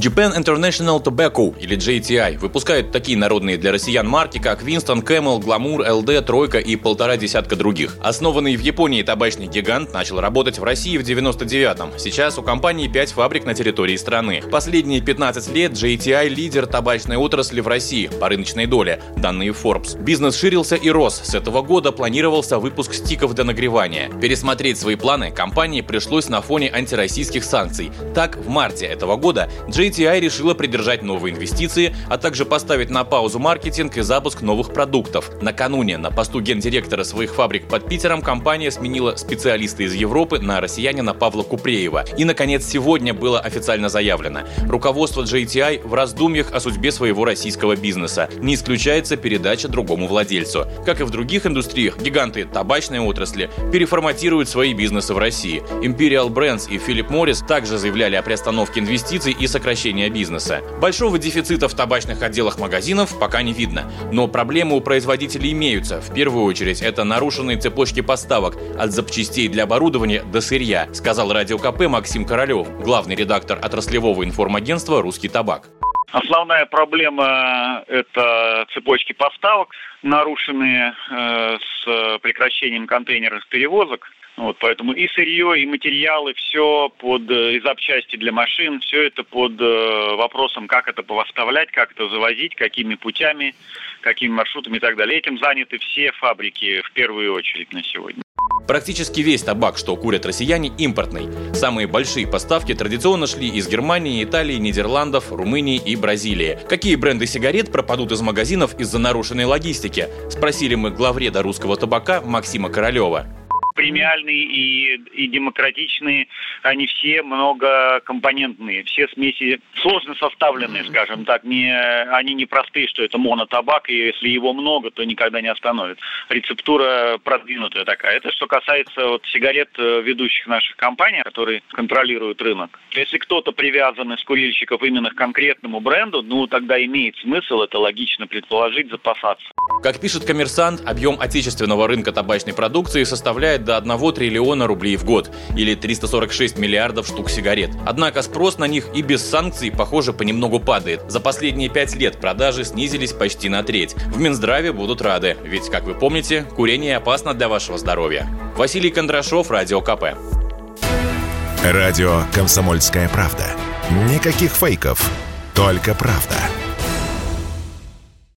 Japan International Tobacco, или JTI, выпускает такие народные для россиян марки, как Winston, Camel, Glamour, LD, Тройка и полтора десятка других. Основанный в Японии табачный гигант начал работать в России в 99-м. Сейчас у компании 5 фабрик на территории страны. Последние 15 лет JTI – лидер табачной отрасли в России по рыночной доле, данные Forbes. Бизнес ширился и рос. С этого года планировался выпуск стиков для нагревания. Пересмотреть свои планы компании пришлось на фоне антироссийских санкций. Так, в марте этого года JTI JTI решила придержать новые инвестиции, а также поставить на паузу маркетинг и запуск новых продуктов. Накануне на посту гендиректора своих фабрик под Питером компания сменила специалиста из Европы на россиянина Павла Купреева. И, наконец, сегодня было официально заявлено. Руководство JTI в раздумьях о судьбе своего российского бизнеса. Не исключается передача другому владельцу. Как и в других индустриях, гиганты табачной отрасли переформатируют свои бизнесы в России. Imperial Brands и Philip Morris также заявляли о приостановке инвестиций и сокращении сокращения бизнеса. Большого дефицита в табачных отделах магазинов пока не видно, но проблемы у производителей имеются. В первую очередь это нарушенные цепочки поставок от запчастей для оборудования до сырья, сказал Радио КП Максим Королев, главный редактор отраслевого информагентства «Русский табак». Основная проблема – это цепочки поставок, нарушенные э, с прекращением контейнерных перевозок. Вот, поэтому и сырье, и материалы, все под, э, и запчасти для машин, все это под э, вопросом, как это поставлять, как это завозить, какими путями, какими маршрутами и так далее. Этим заняты все фабрики в первую очередь на сегодня. Практически весь табак, что курят россияне, импортный. Самые большие поставки традиционно шли из Германии, Италии, Нидерландов, Румынии и Бразилии. Какие бренды сигарет пропадут из магазинов из-за нарушенной логистики? Спросили мы главреда русского табака Максима Королева премиальные и, и демократичные, они все многокомпонентные, все смеси сложно составленные, скажем так, не, они не простые, что это монотабак, и если его много, то никогда не остановит. Рецептура продвинутая такая. Это что касается вот сигарет э, ведущих наших компаний, которые контролируют рынок. Если кто-то привязан из курильщиков именно к конкретному бренду, ну тогда имеет смысл, это логично предположить, запасаться. Как пишет коммерсант, объем отечественного рынка табачной продукции составляет до 1 триллиона рублей в год, или 346 миллиардов штук сигарет. Однако спрос на них и без санкций, похоже, понемногу падает. За последние пять лет продажи снизились почти на треть. В Минздраве будут рады, ведь, как вы помните, курение опасно для вашего здоровья. Василий Кондрашов, Радио КП. Радио «Комсомольская правда». Никаких фейков, только правда.